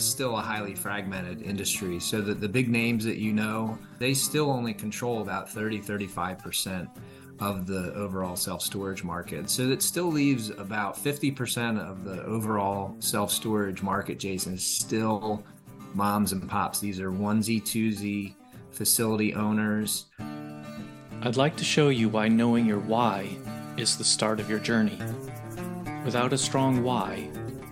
is still a highly fragmented industry. So that the big names that you know, they still only control about 30, 35% of the overall self storage market. So that still leaves about 50% of the overall self storage market, Jason, is still moms and pops. These are onesie, twosie facility owners. I'd like to show you why knowing your why is the start of your journey. Without a strong why,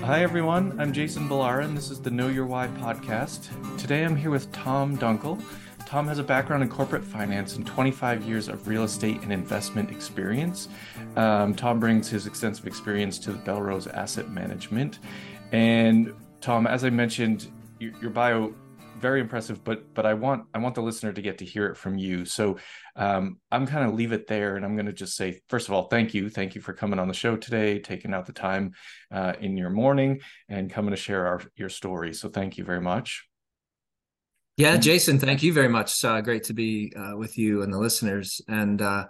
Hi, everyone. I'm Jason Ballara, and this is the Know Your Why podcast. Today I'm here with Tom Dunkel. Tom has a background in corporate finance and 25 years of real estate and investment experience. Um, Tom brings his extensive experience to the Bellrose Asset Management. And Tom, as I mentioned, your, your bio very impressive but but i want i want the listener to get to hear it from you so um, i'm kind of leave it there and i'm going to just say first of all thank you thank you for coming on the show today taking out the time uh, in your morning and coming to share our your story so thank you very much yeah, Jason, thank you very much. Uh, great to be uh, with you and the listeners. And uh,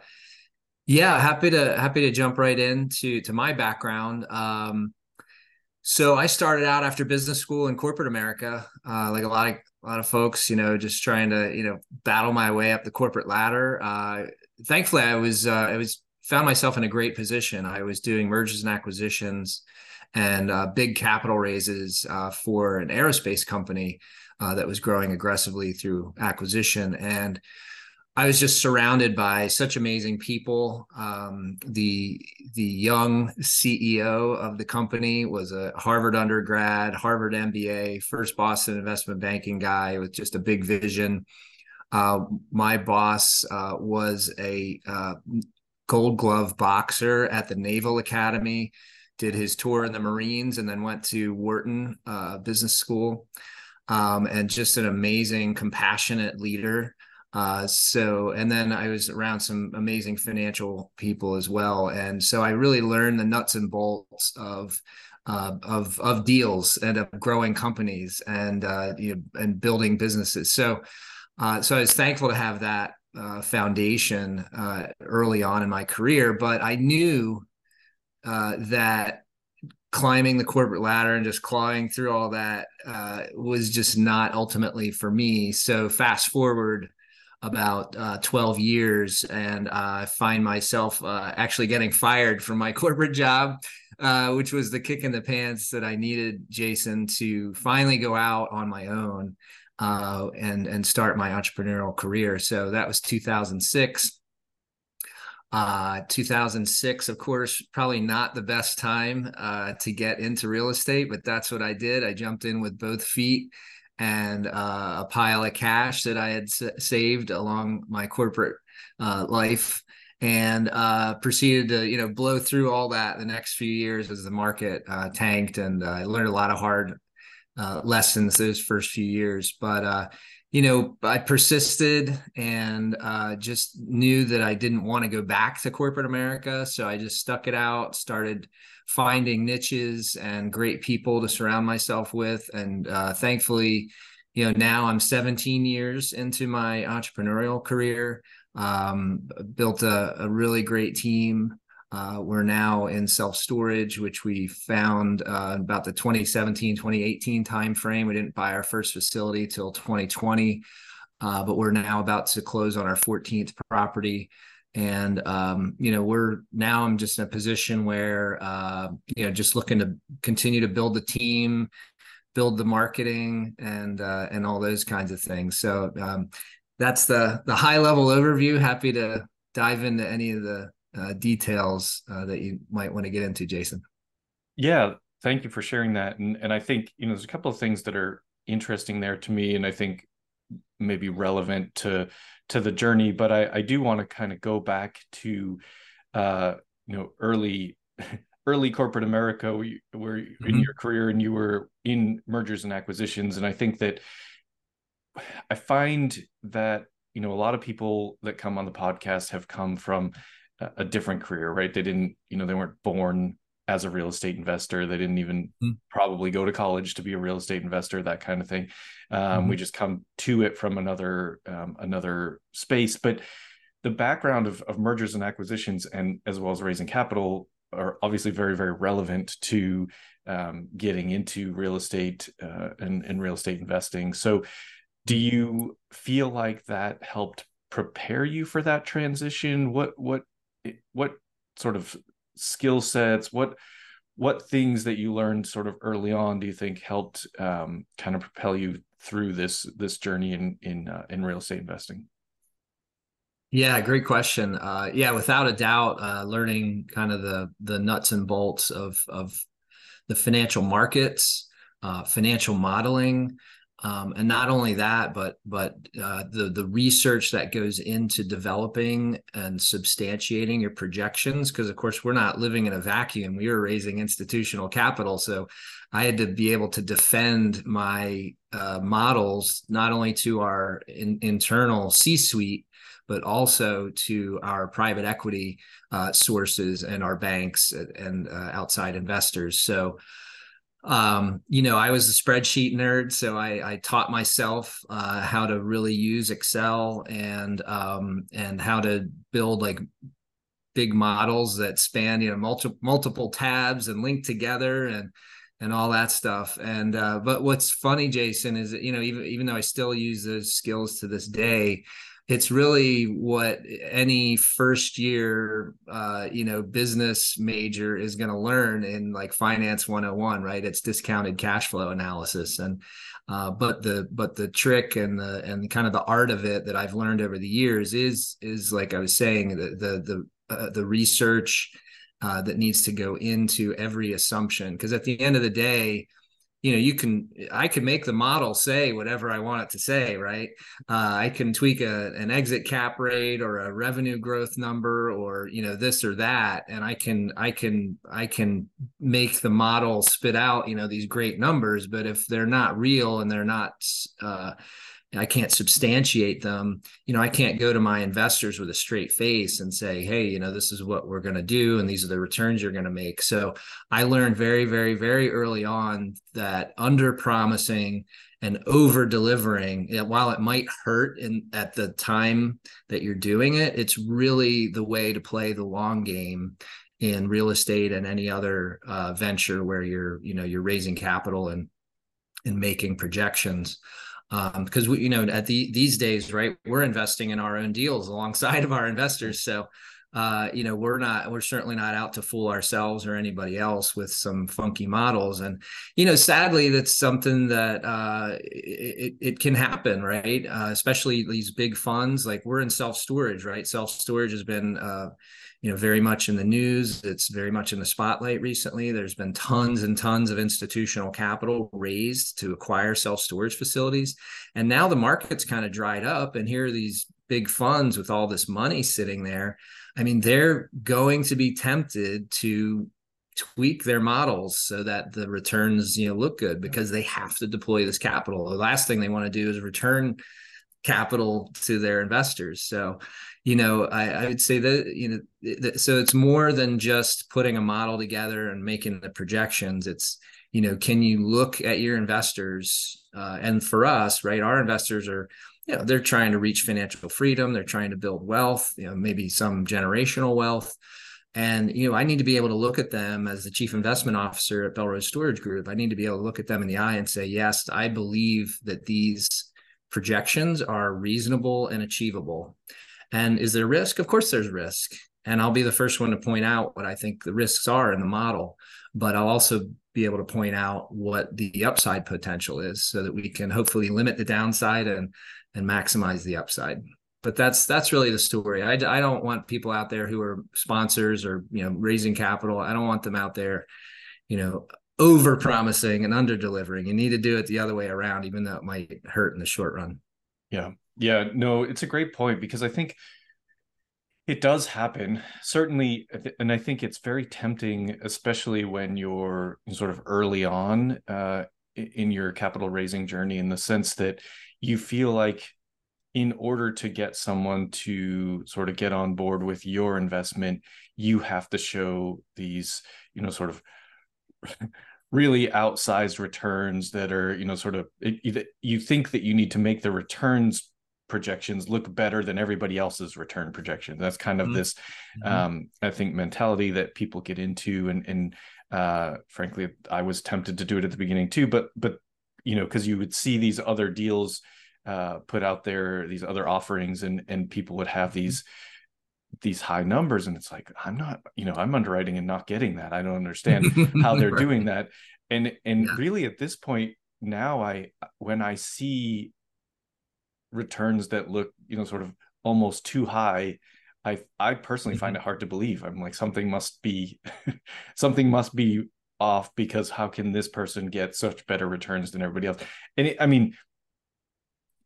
yeah, happy to happy to jump right into to my background. Um, so I started out after business school in corporate America, uh, like a lot of a lot of folks, you know, just trying to you know battle my way up the corporate ladder. Uh, thankfully, I was uh, I was found myself in a great position. I was doing mergers and acquisitions and big capital raises for an aerospace company uh, that was growing aggressively through acquisition. And I was just surrounded by such amazing people. Um, the the young CEO of the company was a Harvard undergrad, Harvard MBA, first Boston investment banking guy with just a big vision. Uh, my boss uh, was a uh, Gold Glove boxer at the Naval Academy. Did his tour in the Marines and then went to Wharton uh, Business School um, and just an amazing, compassionate leader. Uh, so, and then I was around some amazing financial people as well, and so I really learned the nuts and bolts of uh, of of deals and of growing companies and uh, you know, and building businesses. So, uh, so I was thankful to have that uh, foundation uh, early on in my career, but I knew that climbing the corporate ladder and just clawing through all that uh, was just not ultimately for me. So fast forward about uh, 12 years and I find myself uh, actually getting fired from my corporate job, uh, which was the kick in the pants that I needed, Jason, to finally go out on my own uh, and and start my entrepreneurial career. So that was 2006 uh, 2006, of course, probably not the best time to get into real estate, but that's what I did. I jumped in with both feet and uh, a pile of cash that I had s- saved along my corporate uh, life and uh, proceeded to you know blow through all that the next few years as the market uh, tanked and I learned a lot of hard lessons those first few years but you know, I persisted and uh, just knew that I didn't want to go back to corporate America. So I just stuck it out, started finding niches and great people to surround myself with. And uh, thankfully, you know, now I'm 17 years into my entrepreneurial career. Um, built a, a really great team uh, we're now in self storage, which we found uh, about the 2017 2018 timeframe. We didn't buy our first facility till 2020, uh, but we're now about to close on our 14th property. And um, you know, we're now I'm just in a position where uh, you know, just looking to continue to build the team, build the marketing, and uh, and all those kinds of things. So um, that's the the high level overview. Happy to dive into any of the uh, details uh, that you might want to get into, Jason. Yeah, thank you for sharing that. And and I think you know there's a couple of things that are interesting there to me, and I think maybe relevant to to the journey. But I I do want to kind of go back to uh, you know early. early corporate America, where, where mm-hmm. in your career and you were in mergers and acquisitions, and I think that I find that you know a lot of people that come on the podcast have come from a different career, right? They didn't, you know, they weren't born as a real estate investor. They didn't even mm-hmm. probably go to college to be a real estate investor, that kind of thing. Um, mm-hmm. We just come to it from another um, another space. But the background of, of mergers and acquisitions, and as well as raising capital, are obviously very very relevant to um, getting into real estate uh, and, and real estate investing. So, do you feel like that helped prepare you for that transition? What what what sort of skill sets? What what things that you learned sort of early on do you think helped um, kind of propel you through this this journey in in uh, in real estate investing? Yeah, great question. Uh, yeah, without a doubt, uh, learning kind of the the nuts and bolts of of the financial markets, uh, financial modeling, um, and not only that, but but uh, the the research that goes into developing and substantiating your projections. Because of course, we're not living in a vacuum. We are raising institutional capital, so I had to be able to defend my uh, models not only to our in, internal C-suite, but also to our private equity uh, sources and our banks and uh, outside investors. So um, you know, I was a spreadsheet nerd, so I, I taught myself uh, how to really use Excel and um, and how to build like big models that span you know multiple multiple tabs and link together and and all that stuff. And uh, but what's funny, Jason, is that, you know even even though I still use those skills to this day, it's really what any first year uh, you know business major is going to learn in like finance 101 right? It's discounted cash flow analysis. And uh, but the but the trick and the and kind of the art of it that i've learned over the years is is like i was saying the the the, uh, the research uh, that needs to go into every assumption. Because at the end of the day you know you can i can make the model say whatever i want it to say right? Uh, i can tweak a, an exit cap rate or a revenue growth number or you know this or that and i can i can i can make the model spit out you know these great numbers but if they're not real and they're not uh, I can't substantiate them, you know, I can't go to my investors with a straight face and say, hey, you know, this is what we're going to do and these are the returns you're going to make. So I learned very, very, very early on that under promising and over delivering, while it might hurt in at the time that you're doing it, it's really the way to play the long game in real estate and any other uh, venture where you're, you know, you're raising capital and and making projections um, because we you know at the these days right we're investing in our own deals alongside of our investors. So uh, you know we're not we're certainly not out to fool ourselves or anybody else with some funky models. And you know sadly that's something that uh, it, it can happen right? Uh, especially these big funds like we're in self storage right? Self storage has been uh, you know very much in the news. It's very much in the spotlight recently. There's been tons and tons of institutional capital raised to acquire self-storage facilities. And now the market's kind of dried up and here are these big funds with all this money sitting there. I mean they're going to be tempted to tweak their models so that the returns you know look good because they have to deploy this capital. The last thing they want to do is return capital to their investors. So you know I, I, would say that you know so it's more than just putting a model together and making the projections. It's you know can you look at your investors uh, and for us right our investors are you know they're trying to reach financial freedom. They're trying to build wealth you know maybe some generational wealth. And you know i need to be able to look at them as the chief investment officer at Bellrose storage group. I need to be able to look at them in the eye and say yes i believe that these projections are reasonable and achievable and is there risk? Of course, there's risk. And I'll be the first one to point out what I think the risks are in the model, but I'll also be able to point out what the upside potential is so that we can hopefully limit the downside and and maximize the upside but that's that's really the story I, I don't want people out there who are sponsors or you know raising capital i don't want them out there you know over promising and under delivering you need to do it the other way around even though it might hurt in the short run. Yeah. Yeah, no, it's a great point because I think it does happen. Certainly and i think it's very tempting especially when you're sort of early on uh, in your capital raising journey in the sense that you feel like in order to get someone to sort of get on board with your investment you have to show these you know sort of really outsized returns that are you know sort of it, you think that you need to make the returns projections look better than everybody else's return projection that's kind of mm-hmm. this mm-hmm. um i think mentality that people get into and and uh frankly i was tempted to do it at the beginning too but but you know because you would see these other deals uh put out there these other offerings and and people would have mm-hmm. these these high numbers and it's like i'm not you know i'm underwriting and not getting that i don't understand how they're right. doing that and and yeah. really at this point now i when i see returns that look you know sort of almost too high i i personally mm-hmm. find it hard to believe i'm like something must be something must be off because how can this person get such better returns than everybody else and it, i mean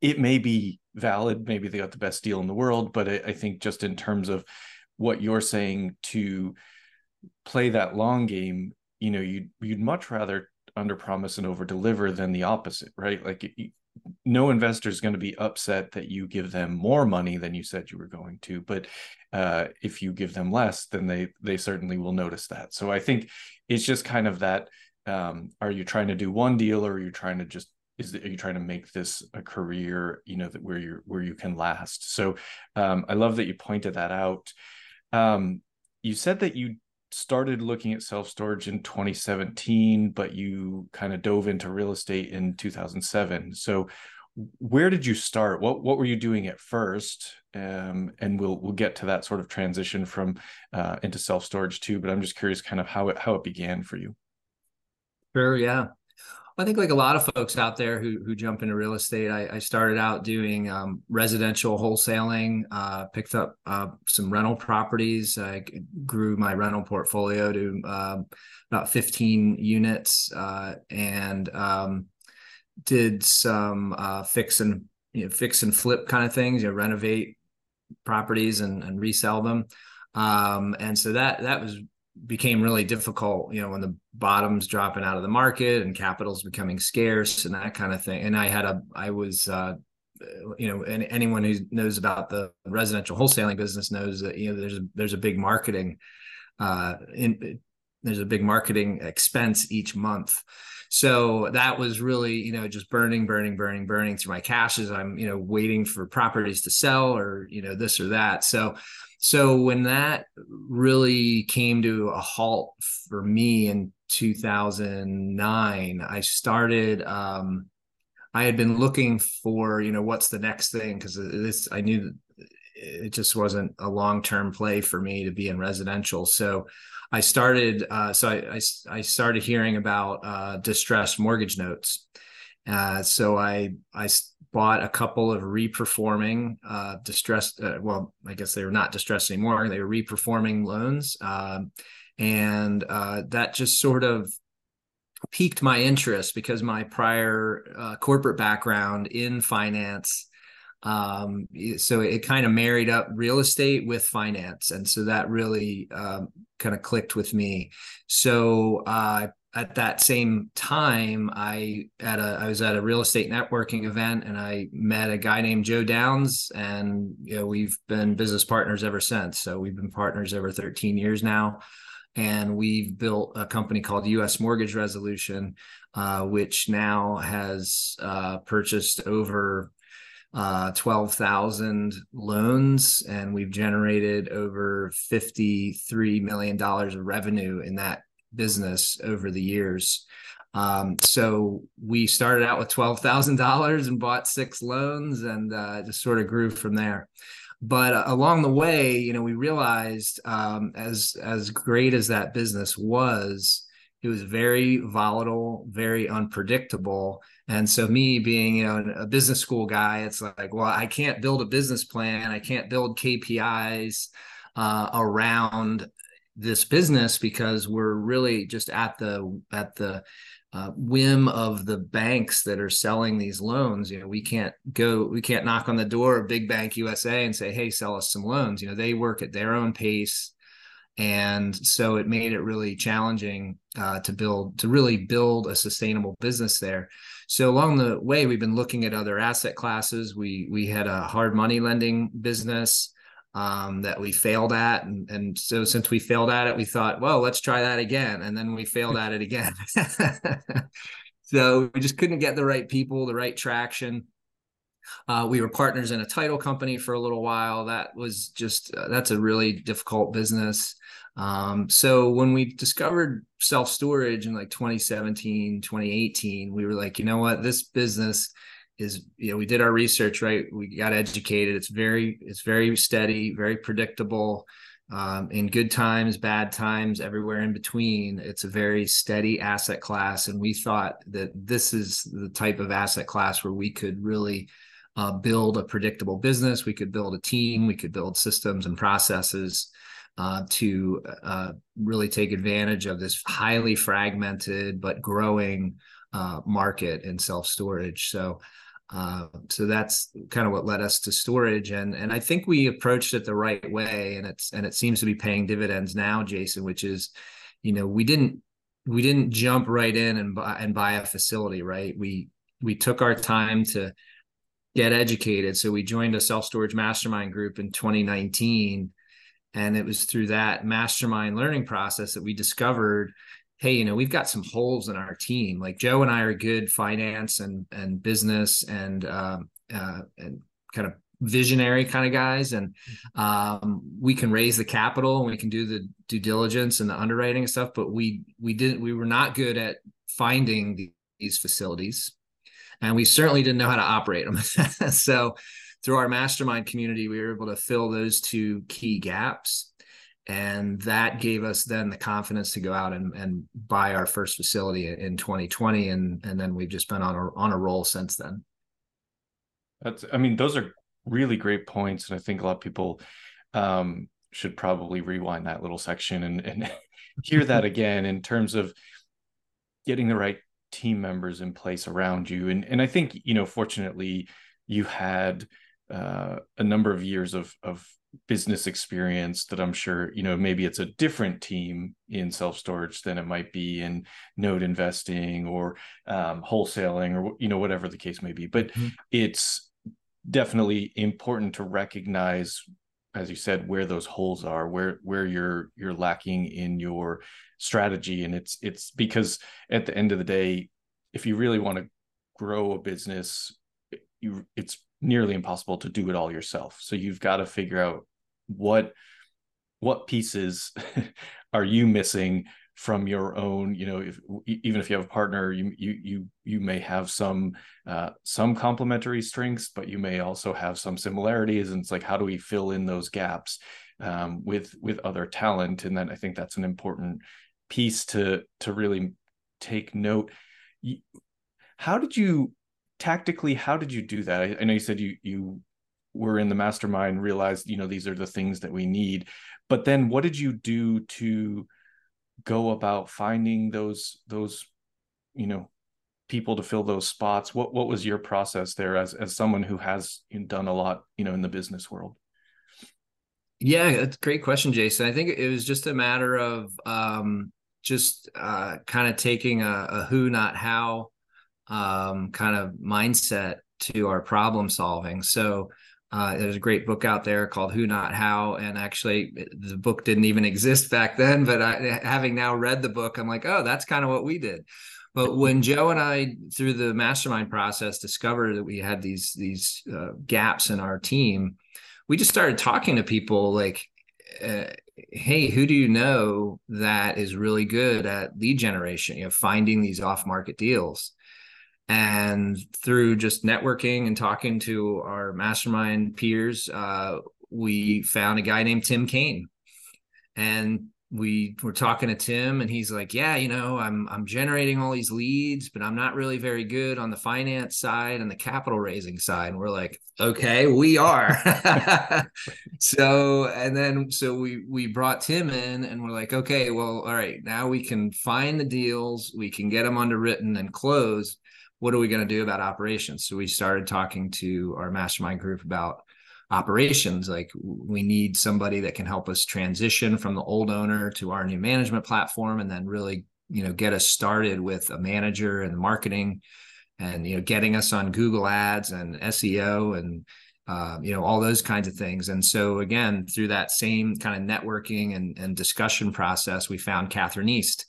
it may be valid. Maybe they got the best deal in the world but I, I think just in terms of what you're saying to play that long game you know you'd you'd much rather under promise and over deliver than the opposite right? Like no investor is going to be upset that you give them more money than you said you were going to but uh, if you give them less then they they certainly will notice that. So i think it's just kind of that um, are you trying to do one deal or are you trying to just is that are you trying to make this a career you know that where you're where you can last so um, i love that you pointed that out um, you said that you started looking at self storage in 2017, but you kind of dove into real estate in 2007. So, where did you start? What what were you doing at first? Um, and we'll we'll get to that sort of transition from uh, into self storage too. But I'm just curious, kind of how it how it began for you. Sure. Yeah. I think like a lot of folks out there who who jump into real estate, I, I started out doing um, residential wholesaling. Uh, picked up uh, some rental properties. I grew my rental portfolio to uh, about 15 units, uh, and um, did some uh, fix and you know, fix and flip kind of things. You know, renovate properties and, and resell them. Um, and so that that was became really difficult, you know, when the bottom's dropping out of the market and capital's becoming scarce and that kind of thing. And I had a, I was, uh, you know, and anyone who knows about the residential wholesaling business knows that you know there's a, there's a big marketing, uh, in there's a big marketing expense each month. So that was really, you know, just burning, burning, burning, burning through my cash as I'm, you know, waiting for properties to sell or, you know, this or that. So so when that really came to a halt for me in 2009, I started. Um, I had been looking for, you know, what's the next thing because this I knew it just wasn't a long term play for me to be in residential. So I started. Uh, so I, I, I started hearing about uh, distressed mortgage notes. Uh, so I I bought a couple of reperforming uh, distressed. Uh, well, I guess they were not distressed anymore. They were reperforming loans, um, and uh, that just sort of piqued my interest because my prior uh, corporate background in finance. Um, so it kind of married up real estate with finance, and so that really um, kind of clicked with me. So I at that same time i at a i was at a real estate networking event and i met a guy named joe downs and you know we've been business partners ever since. So we've been partners over 13 years now. And we've built a company called us mortgage resolution uh, which now has uh, purchased over uh, 12,000 loans and we've generated over $53 million of revenue in that business over the years. Um, so we started out with twelve thousand dollars and bought six loans, and uh, just sort of grew from there. But uh, along the way, you know, we realized um, as as great as that business was, it was very volatile, very unpredictable. And so, me being you know a business school guy, it's like, well, I can't build a business plan, I can't build KPIs uh, around this business because we're really just at the at the uh, whim of the banks that are selling these loans. You know, we can't go, we can't knock on the door of Big Bank USA and say, "Hey, sell us some loans." You know, they work at their own pace, and so it made it really challenging uh, to build to really build a sustainable business there. So along the way, we've been looking at other asset classes. We we had a hard money lending business um, that we failed at, and and so since we failed at it, we thought, well, let's try that again, and then we failed at it again. so we just couldn't get the right people, the right traction. Uh, we were partners in a title company for a little while. That was just uh, that's a really difficult business. Um, so when we discovered self storage in like 2017, 2018, we were like, you know what, this business is, you know, we did our research, right? We got educated. It's very, it's very steady, very predictable. Um, in good times, bad times, everywhere in between. It's a very steady asset class. And we thought that this is the type of asset class where we could really uh, build a predictable business. We could build a team, we could build systems and processes uh, to uh, really take advantage of this highly fragmented but growing uh, market in self storage. So, uh, so that's kind of what led us to storage, and and I think we approached it the right way, and it's and it seems to be paying dividends now, Jason. Which is, you know, we didn't we didn't jump right in and buy and buy a facility, right? We we took our time to get educated. So we joined a self storage mastermind group in 2019 and it was through that mastermind learning process that we discovered hey you know we've got some holes in our team. Like joe and i are good finance and and business and um, uh, and kind of visionary kind of guys. And um, we can raise the capital and we can do the due diligence and the underwriting and stuff but we we didn't we were not good at finding these facilities. And we certainly didn't know how to operate them. So through our mastermind community, we were able to fill those two key gaps. And that gave us then the confidence to go out and, and buy our first facility in 2020. And, and then we've just been on a, on a roll since then. That's, I mean, those are really great points. And I think a lot of people um, should probably rewind that little section and, and hear that again in terms of getting the right team members in place around you. And, and I think, you know, fortunately, you had uh, a number of years of of business experience that I'm sure you know maybe it's a different team in self storage than it might be in note investing or um, wholesaling or you know whatever the case may be. But mm-hmm. it's definitely important to recognize as you said where those holes are where where you're you're lacking in your strategy and it's it's because at the end of the day if you really want to grow a business you it's nearly impossible to do it all yourself. So you've got to figure out what what pieces are you missing from your own you know if even if you have a partner you you you you may have some uh, some complementary strengths but you may also have some similarities. And it's like how do we fill in those gaps um, with with other talent? And then i think that's an important piece to to really take note. How did you tactically how did you do that? I, I, know you said you you were in the mastermind realized you know these are the things that we need but then what did you do to go about finding those those you know people to fill those spots? What what was your process there as as someone who has done a lot you know in the business world? Yeah it's a great question jason. I think it was just a matter of um just uh kind of taking a, a who not how um, kind of mindset to our problem solving. So uh, there's a great book out there called Who Not How, and actually the book didn't even exist back then. But I, having now read the book, I'm like, oh, that's kind of what we did. But when Joe and I, through the mastermind process, discovered that we had these these uh, gaps in our team, we just started talking to people like, uh, "Hey, who do you know that is really good at lead generation? You know, finding these off market deals." And through just networking and talking to our mastermind peers, uh, we found a guy named Tim Kane. And we were talking to Tim and he's like, "Yeah, you know, I'm I'm generating all these leads, but I'm not really very good on the finance side and the capital raising side." And we're like, "Okay, we are." so, and then so we we brought Tim in and we're like, "Okay, well, all right, now we can find the deals, we can get them underwritten and closed, what are we going to do about operations? So we started talking to our mastermind group about operations. Like we need somebody that can help us transition from the old owner to our new management platform and then really you know get us started with a manager and marketing and you know getting us on google ads and seo and um, you know all those kinds of things and so again through that same kind of networking and, and discussion process we found catherine east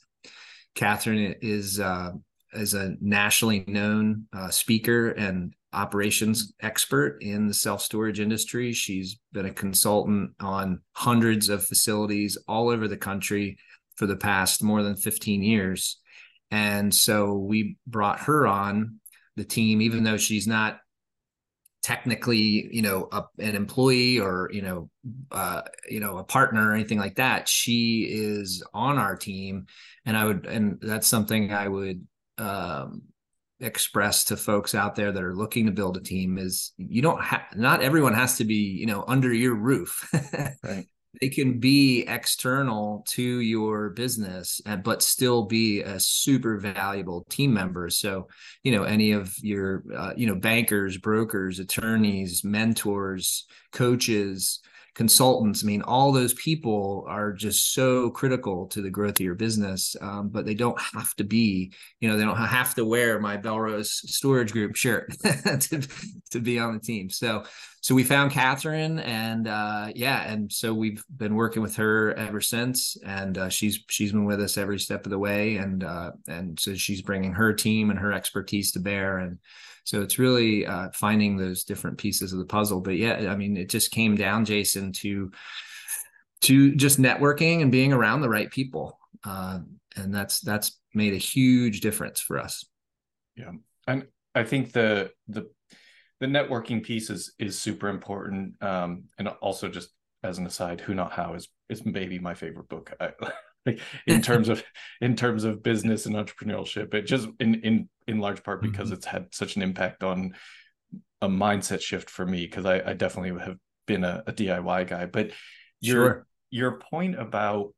catherine is uh, is a nationally known uh, speaker and operations expert in the self storage industry. She's been a consultant on hundreds of facilities all over the country for the past more than 15 years. And so we brought her on the team, even though she's not technically, you know, a, an employee or, you know, uh, you know, a partner or anything like that. She is on our team. And I would, and that's something I would um, express to folks out there that are looking to build a team is you don't have not everyone has to be you know under your roof. Right. They can be external to your business and but still be a super valuable team member. So you know any of your uh, you know bankers brokers attorneys mentors coaches consultants. I mean, all those people are just so critical to the growth of your business, um, but they don't have to be, you know, they don't have to wear my Bellrose Storage Group shirt to, to be on the team. So, so we found Catherine, and uh, yeah, and so we've been working with her ever since, and uh, she's she's been with us every step of the way, and uh, and so she's bringing her team and her expertise to bear, and so it's really uh, finding those different pieces of the puzzle. But yeah, I mean, it just came down, Jason, to to just networking and being around the right people, uh, and that's that's made a huge difference for us. Yeah, and I think the the the networking piece is is super important, um, and also just as an aside, Who Not How is is maybe my favorite book. I, in terms of in terms of business and entrepreneurship it just in in in large part because mm-hmm. it's had such an impact on a mindset shift for me because I, I, definitely have been a, a diy guy but your sure. your point about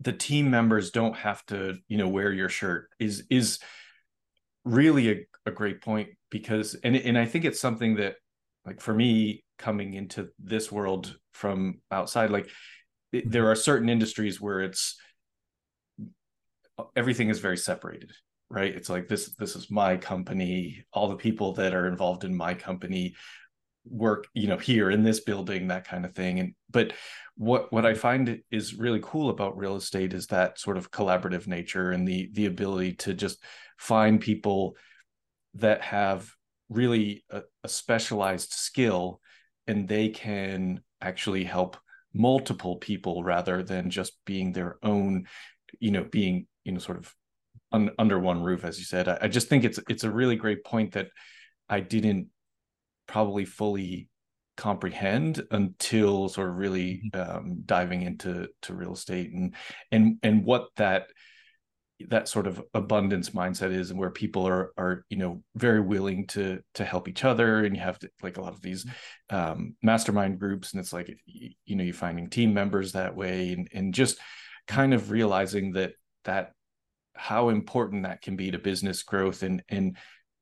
the team members don't have to you know wear your shirt is is really a, a great point because and and i think it's something that like for me coming into this world from outside like there are certain industries where it's everything is very separated right? It's like this this is my company. All the people that are involved in my company work you know here in this building that kind of thing. And but what what i find is really cool about real estate is that sort of collaborative nature and the the ability to just find people that have really a, a specialized skill and they can actually help multiple people rather than just being their own you know being you know sort of un, under one roof as you said I, I, just think it's it's a really great point that i didn't probably fully comprehend until sort of really mm-hmm. um, diving into to real estate and and and what that that sort of abundance mindset is and where people are are you know very willing to to help each other and you have to, like a lot of these mm-hmm. um, mastermind groups and it's like you, you know you're finding team members that way and and just kind of realizing that that how important that can be to business growth and and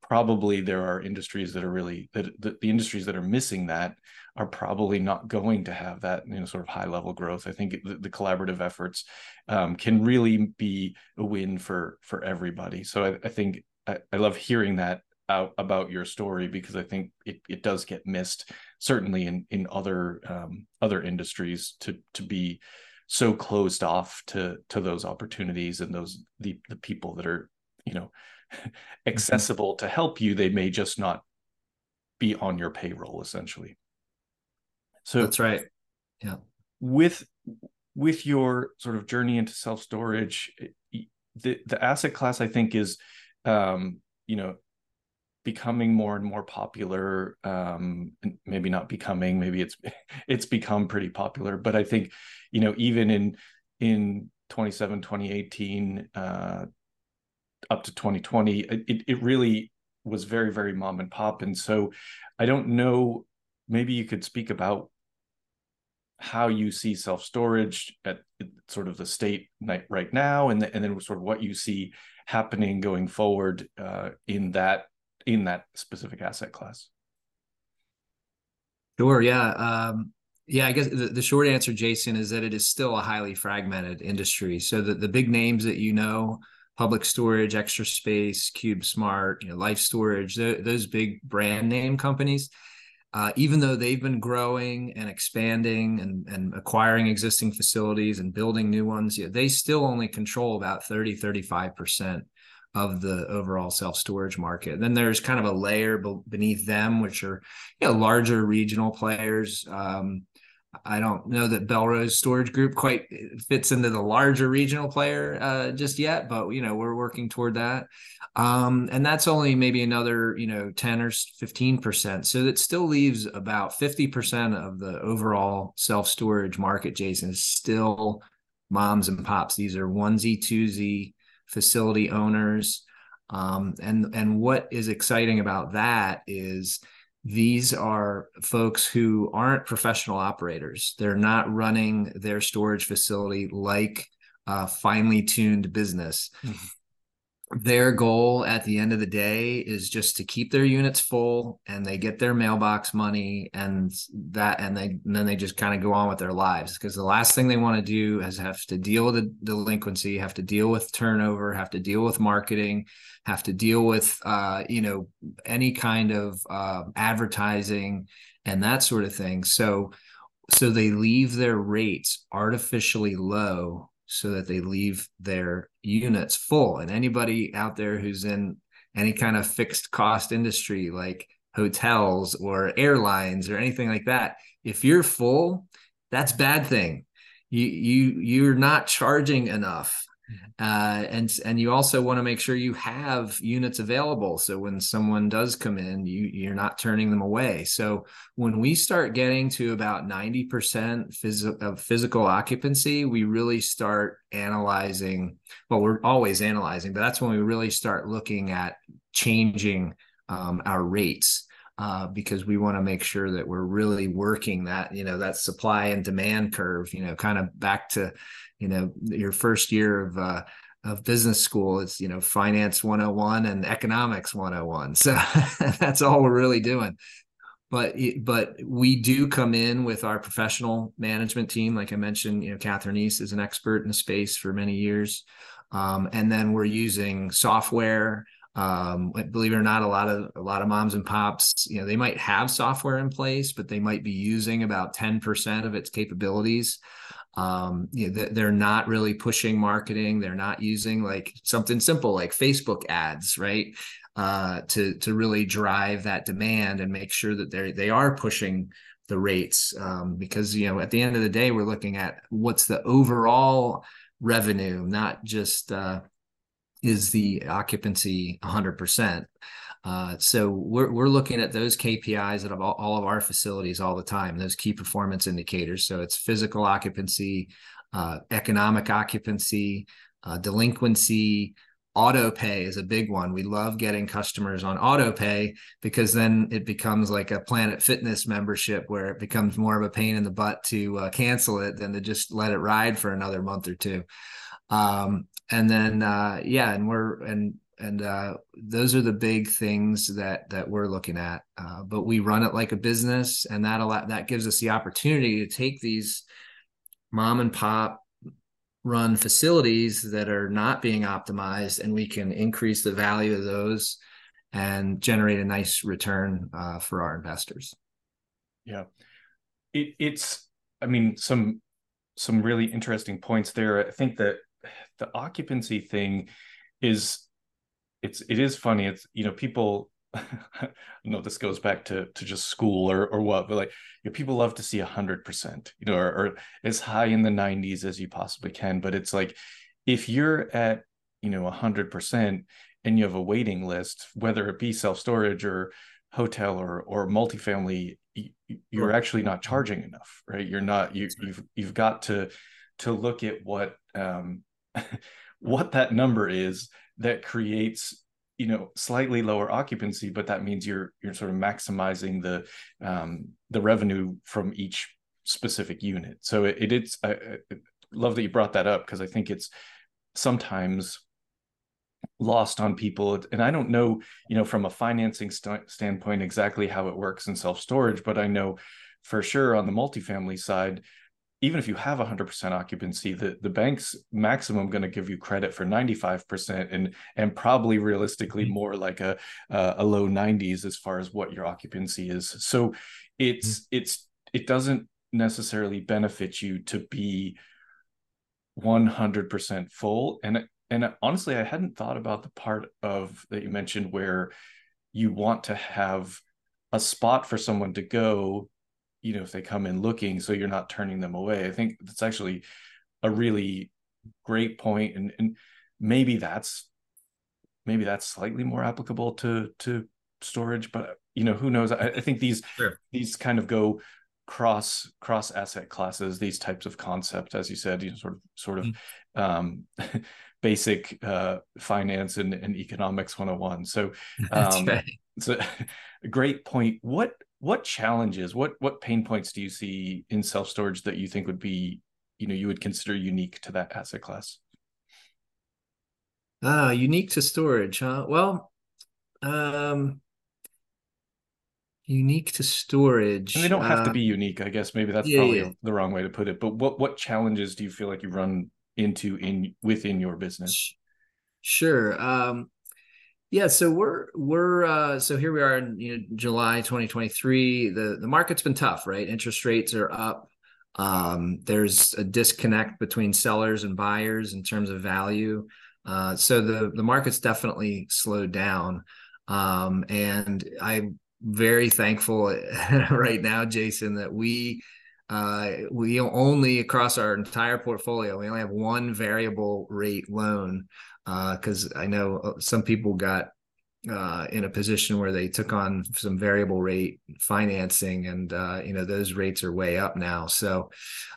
probably there are industries that are really that the, industries that are missing that are probably not going to have that you know sort of high level growth. I think the, the collaborative efforts um, can really be a win for for everybody. So I, I think I, I, love hearing that out about your story because I think it, it does get missed certainly in in other um, other industries to to be so closed off to to those opportunities and those the the people that are you know. accessible to help you they may just not be on your payroll essentially so that's right. Yeah. With with your sort of journey into self storage, the the asset class I think is, um, you know, becoming more and more popular. Um, maybe not becoming, maybe it's it's become pretty popular. But I think, you know, even in in 27, 2018, uh, up to 2020, it it really was very very mom and pop, and so I don't know. Maybe you could speak about how you see self storage at sort of the state right now, and, the, and then sort of what you see happening going forward uh, in that in that specific asset class. Sure. Yeah. Um, Yeah, I guess the, the, short answer, Jason, is that it is still a highly fragmented industry. So the, the big names that you know, Public Storage, Extra Space, CubeSmart, you know, Life Storage, the, those big brand name companies, uh, even though they've been growing and expanding and, and acquiring existing facilities and building new ones, yeah, they still only control about 30, 35% of the overall self storage market. Then there's kind of a layer beneath them, which are you know larger regional players. Um, I don't know that Bellrose Storage Group quite fits into the larger regional player uh, just yet, but you know we're working toward that, um, and that's only maybe another you know ten or fifteen percent. So that still leaves about fifty percent of the overall self storage market. Jason is still moms and pops. These are onesie twosie facility owners. Um, and and what is exciting about that is these are folks who aren't professional operators. They're not running their storage facility like a finely tuned business. Mm-hmm their goal at the end of the day is just to keep their units full and they get their mailbox money and that and they and then they just kind of go on with their lives. Because the last thing they want to do is have to deal with the delinquency have to deal with turnover have to deal with marketing have to deal with uh, you know any kind of uh, advertising and that sort of thing. So so they leave their rates artificially low so that they leave their units full. And anybody out there who's in any kind of fixed cost industry like hotels or airlines or anything like that, if you're full, that's bad thing. You you you're not charging enough uh, and and you also want to make sure you have units available. So when someone does come in you you're not turning them away. So when we start getting to about 90% phys- of physical occupancy we really start analyzing well we're always analyzing but that's when we really start looking at changing um, our rates uh, because we want to make sure that we're really working that you know that supply and demand curve you know kind of back to you know your first year of uh, of business school it's you know finance 101 and economics 101 so that's all we're really doing. But but we do come in with our professional management team. Like i mentioned you know catherine east is an expert in the space for many years. Um, and then we're using software. Um, believe it or not a lot of a lot of moms and pops you know they might have software in place but they might be using about 10% of its capabilities um, you know, they're not really pushing marketing. They're not using like something simple like Facebook ads, right? Uh, to to really drive that demand and make sure that they they are pushing the rates um, because you know at the end of the day we're looking at what's the overall revenue, not just uh, is the occupancy 100 percent. Uh, so we're we're looking at those KPIs at all, all, of our facilities all the time. Those key performance indicators. So it's physical occupancy, uh, economic occupancy, uh, delinquency. Auto pay is a big one. We love getting customers on auto pay because then it becomes like a Planet Fitness membership where it becomes more of a pain in the butt to uh, cancel it than to just let it ride for another month or two. Um, and then uh, yeah, and we're and and uh, those are the big things that that we're looking at. Uh, but we run it like a business, and that lot that gives us the opportunity to take these mom and pop run facilities that are not being optimized, and we can increase the value of those and generate a nice return uh, for our investors. Yeah, it, it's. I mean, some some really interesting points there. I think that the occupancy thing is it's it is funny. It's you know people. I know this goes back to to just school or or what, but like you know, people love to see a hundred percent, you know, or, or as high in the nineties as you possibly can. But it's like if you're at you know a hundred percent and you have a waiting list, whether it be self storage or hotel or or multifamily, you're actually not charging enough, right? You're not you you've you've got to to look at what um what that number is that creates you know slightly lower occupancy but that means you're you're sort of maximizing the um, the revenue from each specific unit. So it, it's I, I love that you brought that up because i think it's sometimes lost on people. And i don't know you know from a financing st- standpoint exactly how it works in self storage but i know for sure on the multifamily side, even if you have 100% occupancy the, the bank's maximum going to give you credit for 95% and and probably realistically mm-hmm. more like a a low 90s as far as what your occupancy is so it's mm-hmm. it's it doesn't necessarily benefit you to be 100% full and and honestly i hadn't thought about the part of that you mentioned where you want to have a spot for someone to go you know if they come in looking so you're not turning them away i think that's actually a really great point and and maybe that's maybe that's slightly more applicable to to storage but you know who knows i, I think these sure. these kind of go cross cross asset classes these types of concepts as you said you know sort of sort of mm-hmm. um basic uh finance and, and economics 101 so um right. it's a great point what what challenges what what pain points do you see in self storage that you think would be you know you would consider unique to that asset class? Uh unique to storage huh? Well um unique to storage and they don't have uh, to be unique i guess. Maybe that's yeah, probably yeah. the wrong way to put it. But what what challenges do you feel like you run into in within your business? Sure um yeah, so we're we're uh, so here we are in you know July 2023. The the market's been tough, right? Interest rates are up. Um, there's a disconnect between sellers and buyers in terms of value. Uh, so the the market's definitely slowed down. Um, and I'm very thankful right now, Jason, that we uh, we only across our entire portfolio we only have one variable rate loan because uh, I know uh, some people got uh, in a position where they took on some variable rate financing, and uh, you know those rates are way up now. So,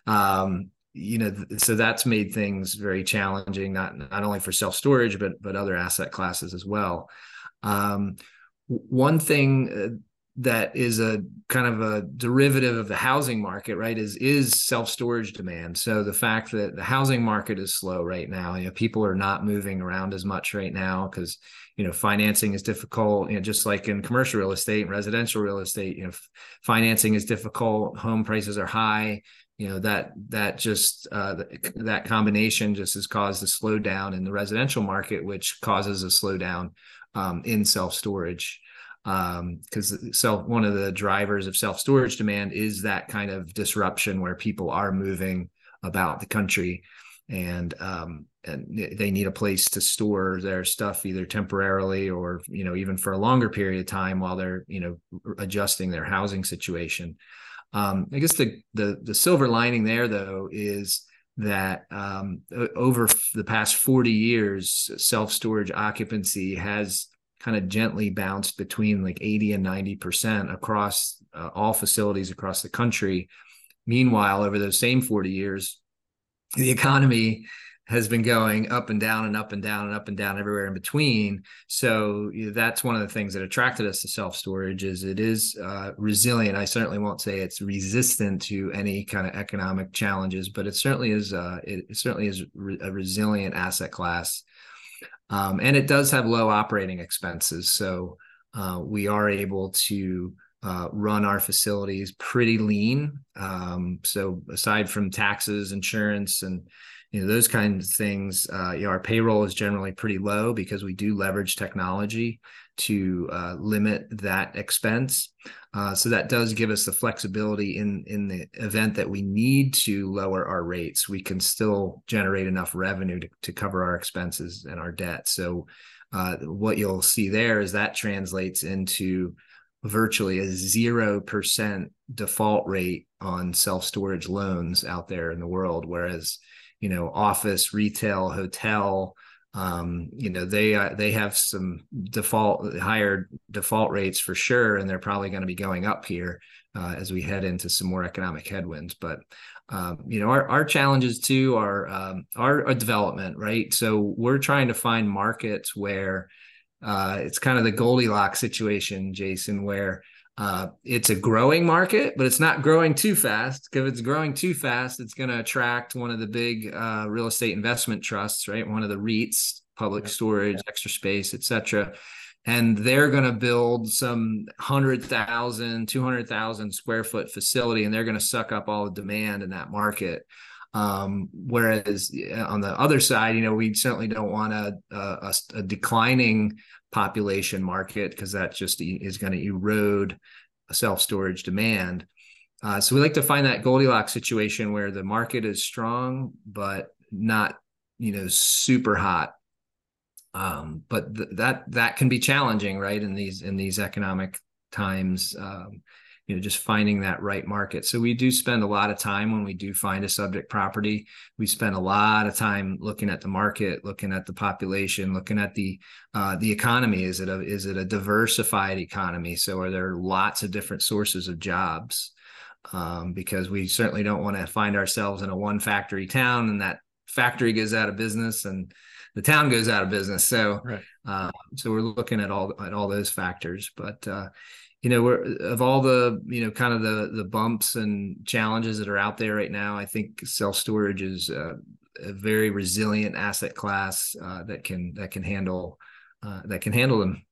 um, you know, th- so that's made things very challenging, not not only for self storage but but other asset classes as well. Um, one thing uh, that is a kind of a derivative of the housing market, right? Is is self storage demand. So the fact that the housing market is slow right now, you know, people are not moving around as much right now because you know financing is difficult. You know, just like in commercial real estate and residential real estate, you know, financing is difficult. Home prices are high. You know that that just uh, that combination just has caused a slowdown in the residential market, which causes a slowdown um, in self storage because um, so one of the drivers of self storage demand is that kind of disruption where people are moving about the country and um, and they need a place to store their stuff either temporarily or you know even for a longer period of time while they're you know adjusting their housing situation. Um, I guess the the the silver lining there though is that um, over the past 40 years self storage occupancy has kind of gently bounced between like 80 and 90% across uh, all facilities across the country. Meanwhile, over those same 40 years, the economy has been going up and down and up and down and up and down everywhere in between. So you know, that's one of the things that attracted us to self storage is it is uh, resilient. I certainly won't say it's resistant to any kind of economic challenges, but it certainly is. Uh, it, certainly is re- a resilient asset class um, and it does have low operating expenses. So uh, we are able to uh, run our facilities pretty lean. Um, so aside from taxes, insurance, and you know those kinds of things, uh, you know, our payroll is generally pretty low because we do leverage technology to uh, limit that expense. Uh, so that does give us the flexibility in in the event that we need to lower our rates, we can still generate enough revenue to, to cover our expenses and our debt. So uh, what you'll see there is that translates into virtually a zero percent default rate on self storage loans out there in the world, whereas you know office, retail, hotel um, you know they uh, they have some default higher default rates for sure, and they're probably going to be going up here uh, as we head into some more economic headwinds. But um, you know our our challenges too are um, our, development, right? So we're trying to find markets where uh, it's kind of the Goldilocks situation, Jason, where uh, it's a growing market, but it's not growing too fast. Because if it's growing too fast, it's going to attract one of the big uh, real estate investment trusts, right? One of the REITs, public storage, extra space, etc. and they're going to build some 100,000, 200,000 square foot facility and they're going to suck up all the demand in that market. Um, whereas on the other side, you know, we certainly don't want a, a, a declining population market because that just is going to erode self storage demand. Uh, so we like to find that Goldilocks situation where the market is strong, but not, you know, super hot um, but th- that that can be challenging right in these in these economic times um, you know just finding that right market so we do spend a lot of time when we do find a subject property we spend a lot of time looking at the market looking at the population looking at the uh, the economy is it a is it a diversified economy so are there lots of different sources of jobs um, because we certainly don't want to find ourselves in a one factory town and that factory goes out of business and the town goes out of business. So, right. uh, so we're looking at all at all those factors. But uh, you know, we're of all the you know kind of the the bumps and challenges that are out there right now. I think self storage is uh, a very resilient asset class uh, that can that can handle uh, that can handle them.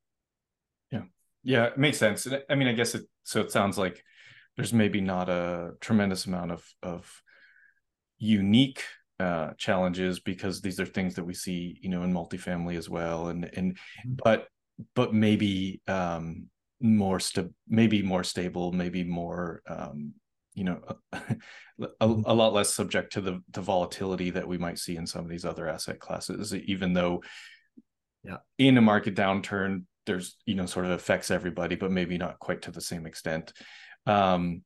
Yeah, yeah, it makes sense. I mean, I guess it. So it sounds like there's maybe not a tremendous amount of of unique uh, challenges because these are things that we see, you know, in multifamily as well, and and mm-hmm. but but maybe um, more st- maybe more stable, maybe more um, you know a, a, mm-hmm. a, lot less subject to the the volatility that we might see in some of these other asset classes even though yeah in a market downturn there's you know sort of affects everybody but maybe not quite to the same extent um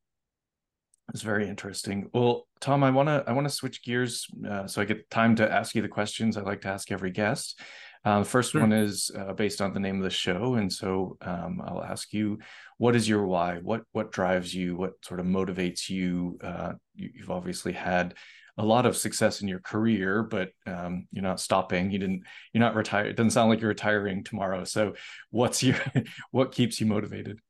it's very interesting. Well, Tom, I want to I want to switch gears uh, so I get time to ask you the questions I like to ask every guest. Uh, first sure. one is uh, based on the name of the show, and so um, I'll ask you, what is your why? What what drives you? What sort of motivates you? Uh, you have obviously had a lot of success in your career, but um, you're not stopping. You didn't. You're not retired. It doesn't sound like you're retiring tomorrow. So, what's your what keeps you motivated?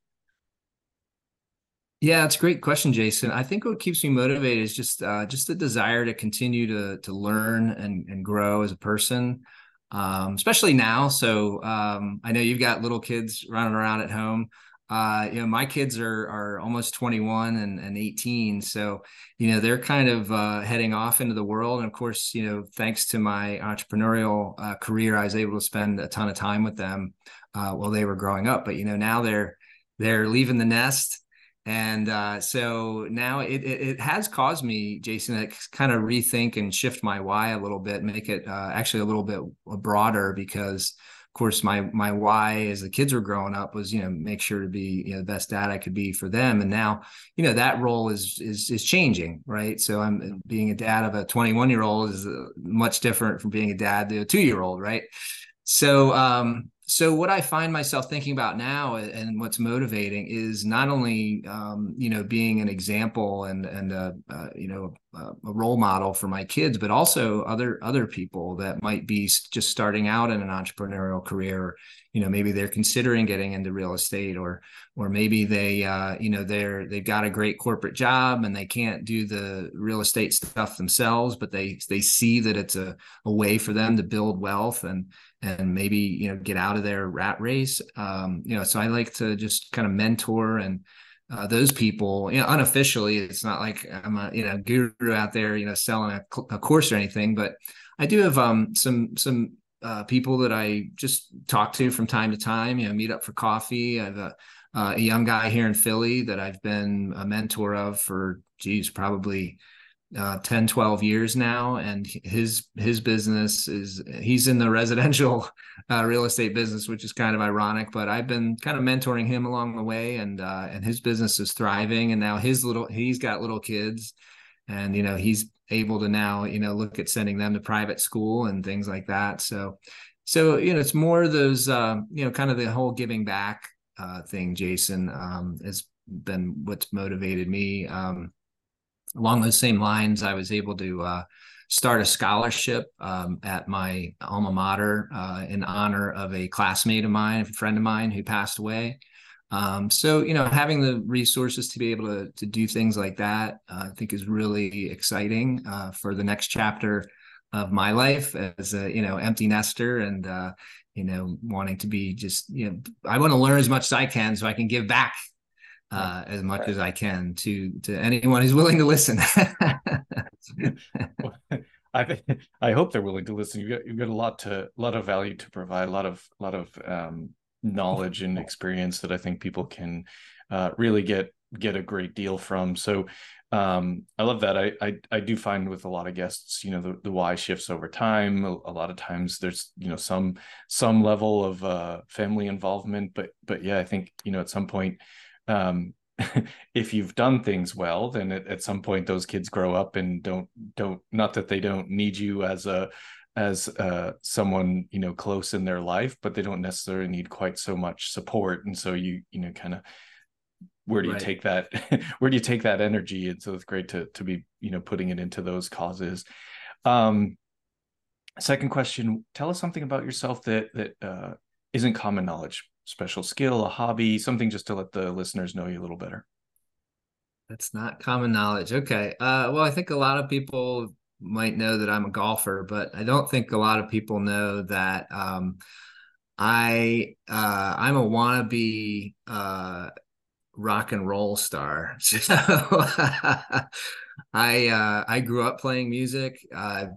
Yeah, it's a great question, Jason. I think what keeps me motivated is just uh, just the desire to continue to to learn and and grow as a person, um, especially now. So um, I know you've got little kids running around at home. Uh, you know, my kids are are almost 21 and, and 18, so you know they're kind of uh, heading off into the world. And of course, you know, thanks to my entrepreneurial uh, career, I was able to spend a ton of time with them uh, while they were growing up. But you know, now they're they're leaving the nest and uh, so now it, it, it has caused me jason to kind of rethink and shift my why a little bit make it uh, actually a little bit broader because of course my my why as the kids were growing up was you know make sure to be you know the best dad i could be for them. And now you know that role is is is changing right? So i'm being a dad of a 21 year old is uh, much different from being a dad to a two year old right? So um so what I find myself thinking about now and what's motivating is not only um, you know being an example and and a, you know a, a, role model for my kids, but also other other people that might be just starting out in an entrepreneurial career. You know, maybe they're considering getting into real estate, or or maybe they uh, you know they're they've got a great corporate job and they can't do the real estate stuff themselves, but they they see that it's a, a way for them to build wealth and and maybe you know get out of their rat race. Um, you know so i like to just kind of mentor and uh, those people you know unofficially it's not like i'm a you know guru out there you know selling a, a course or anything but i do have um, some some uh, people that i just talk to from time to time you know meet up for coffee. I have a, uh, a young guy here in philly that i've been a mentor of for geez probably uh, 10 12 years now and his his business is he's in the residential uh, real estate business which is kind of ironic but i've been kind of mentoring him along the way and uh, and his business is thriving and now his little he's got little kids and you know he's able to now you know look at sending them to private school and things like that. So so you know it's more those uh, you know kind of the whole giving back uh, thing jason um, has been what's motivated me um, along those same lines, I was able to uh, start a scholarship um, at my alma mater uh, in honor of a classmate of mine, a friend of mine who passed away. Um, so, you know, having the resources to be able to, to do things like that, uh, I think is really exciting uh, for the next chapter of my life as a you know empty nester and uh, you know, wanting to be just, you know, I want to learn as much as I can so I can give back uh, as much right. as I can to to anyone who's willing to listen. I I hope they're willing to listen. You've got you've got a lot to a lot of value to provide, a lot of a lot of um, knowledge and experience that I think people can uh, really get get a great deal from. So um, I love that. I, I, I do find with a lot of guests, you know, the, the why shifts over time. A, a lot of times there's you know some some level of uh, family involvement, but but yeah, I think you know at some point. Um, if you've done things well then at, at some point those kids grow up and don't don't not that they don't need you as a as uh, someone you know close in their life but they don't necessarily need quite so much support. And so you you know kind of where do you right. take that where do you take that energy? And so it's great to to be you know putting it into those causes. Um second question tell us something about yourself that that uh, not common knowledge special skill a hobby something just to let the listeners know you a little better that's not common knowledge okay uh well i think a lot of people might know that I'm a golfer, but I don't think a lot of people know that um, I uh, I'm a wannabe uh, rock and roll star. So I uh, I grew up playing music. I've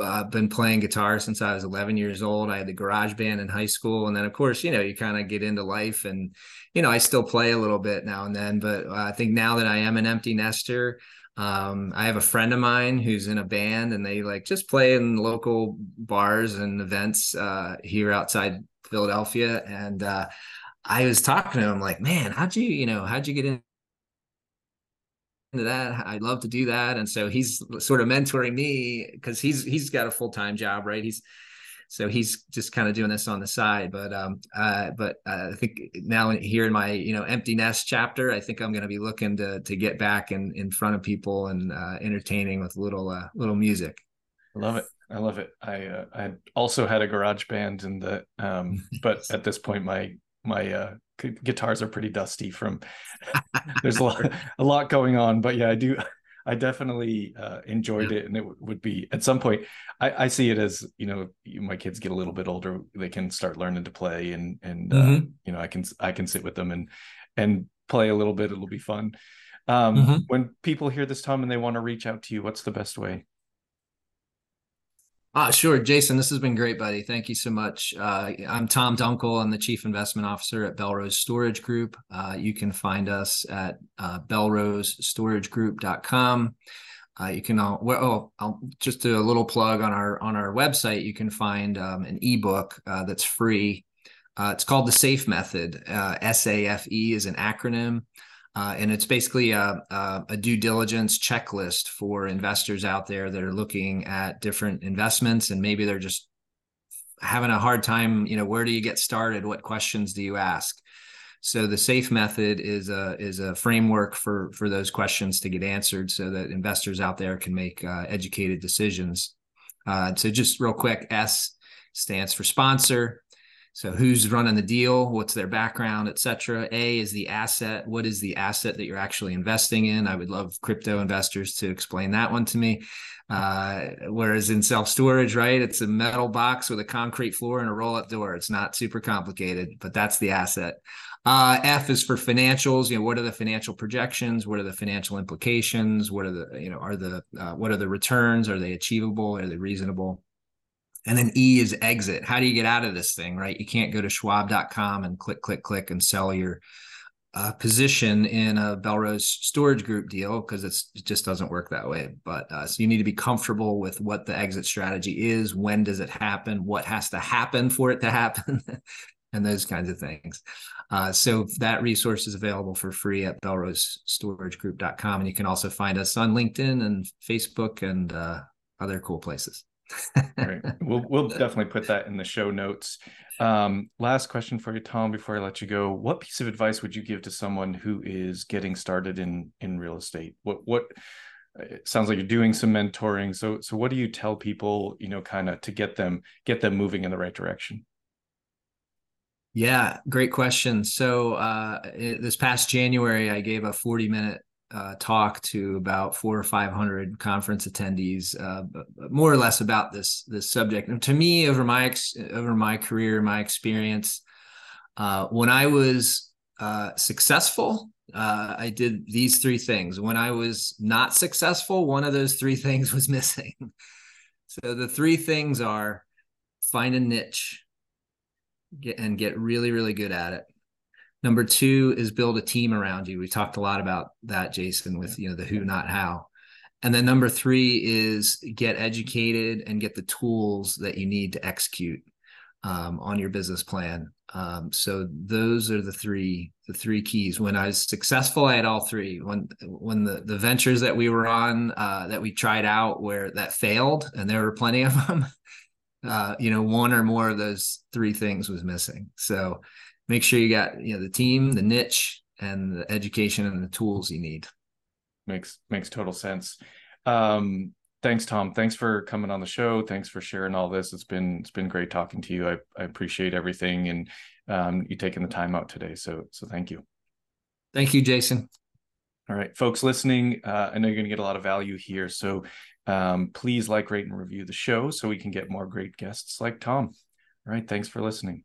uh, been playing guitar since I was 11 years old. I had the garage band in high school, and then of course, you know, you kind of get into life, and you know, I still play a little bit now and then. But I think now that I am an empty nester, um, I have a friend of mine who's in a band and they like just play in local bars and events uh, here outside Philadelphia. And uh, I was talking to him like, man, how'd you, you know, how'd you get in? Into that i'd love to do that. And so he's sort of mentoring me because he's he's got a full-time job right? He's so he's just kind of doing this on the side but um uh but uh, i think now here in my you know empty nest chapter i think i'm going to be looking to to get back in in front of people and uh, entertaining with little uh, little music. I love it. I love it. I uh, i also had a garage band and the um but at this point my my uh guitars are pretty dusty from there's a lot a lot going on but yeah i do I definitely uh, enjoyed yeah. it, and it w- would be at some point. I, I, see it as you know, my kids get a little bit older, they can start learning to play, and and uh, mm-hmm. uh, you know, I can I can sit with them and and play a little bit. It'll be fun. Um, mm-hmm. When people hear this, Tom, and they want to reach out to you, what's the best way? Ah, sure. Jason, this has been great, buddy. Thank you so much. Uh, I'm Tom Dunkel. I'm the Chief Investment Officer at Bellrose Storage Group. Uh, you can find us at uh, bellrosestoragegroup.com. Uh, you can all, well, oh, I'll just do a little plug on our on our website. You can find um, an ebook uh, that's free. Uh, it's called the SAFE Method. Uh, SAFE is an acronym. Uh, and it's basically a, a, a, due diligence checklist for investors out there that are looking at different investments and maybe they're just having a hard time you know where do you get started? What questions do you ask? So the safe method is a is a framework for for those questions to get answered so that investors out there can make uh, educated decisions. Uh, so just real quick s stands for sponsor so who's running the deal? What's their background, et cetera? A is the asset. What is the asset that you're actually investing in? I would love crypto investors to explain that one to me. Uh, whereas in self storage, right, it's a metal box with a concrete floor and a roll up door. It's not super complicated, but that's the asset. Uh, F is for financials. You know, what are the financial projections? What are the financial implications? What are the, you know, are the, uh, what are the returns? Are they achievable? Are they reasonable? And then E is exit. How do you get out of this thing, right? You can't go to schwab.com and click, click, click and sell your uh, position in a Bellrose storage group deal because it just doesn't work that way. But uh, so you need to be comfortable with what the exit strategy is. When does it happen? What has to happen for it to happen? and those kinds of things. Uh, so that resource is available for free at bellrosestoragegroup.com. And you can also find us on LinkedIn and Facebook and uh, other cool places right. We'll we'll definitely put that in the show notes. Um, last question for you, Tom, before I let you go. What piece of advice would you give to someone who is getting started in in real estate? What what it sounds like you're doing some mentoring. So so what do you tell people, you know, kind of to get them get them moving in the right direction? Yeah, great question. So uh, this past January, I gave a 40 minute uh, talk to about four or five hundred conference attendees, uh, more or less about this this subject. And to me, over my ex- over my career, my experience, uh, when I was uh, successful, uh, I did these three things. When I was not successful, one of those three things was missing. so the three things are find a niche get, and get really, really good at it. Number two is build a team around you. We talked a lot about that, Jason, with you know the who, not how. And then number three is get educated and get the tools that you need to execute um, on your business plan. Um, so those are the three the three keys. When I was successful, I had all three. When when the the ventures that we were on uh, that we tried out where that failed, and there were plenty of them. Uh, you know, one or more of those three things was missing. So make sure you got you know the team, the niche, and the education and the tools you need. Makes makes total sense. Um, thanks, Tom. Thanks for coming on the show. Thanks for sharing all this. It's been it's been great talking to you. I, I appreciate everything and um, you taking the time out today. So so thank you. Thank you, Jason. All right, folks listening, uh, I know you're going to get a lot of value here. So um, please like, rate, and review the show so we can get more great guests like Tom. All right, thanks for listening.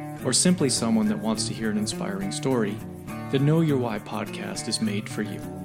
or simply someone that wants to hear an inspiring story, the Know Your Why podcast is made for you.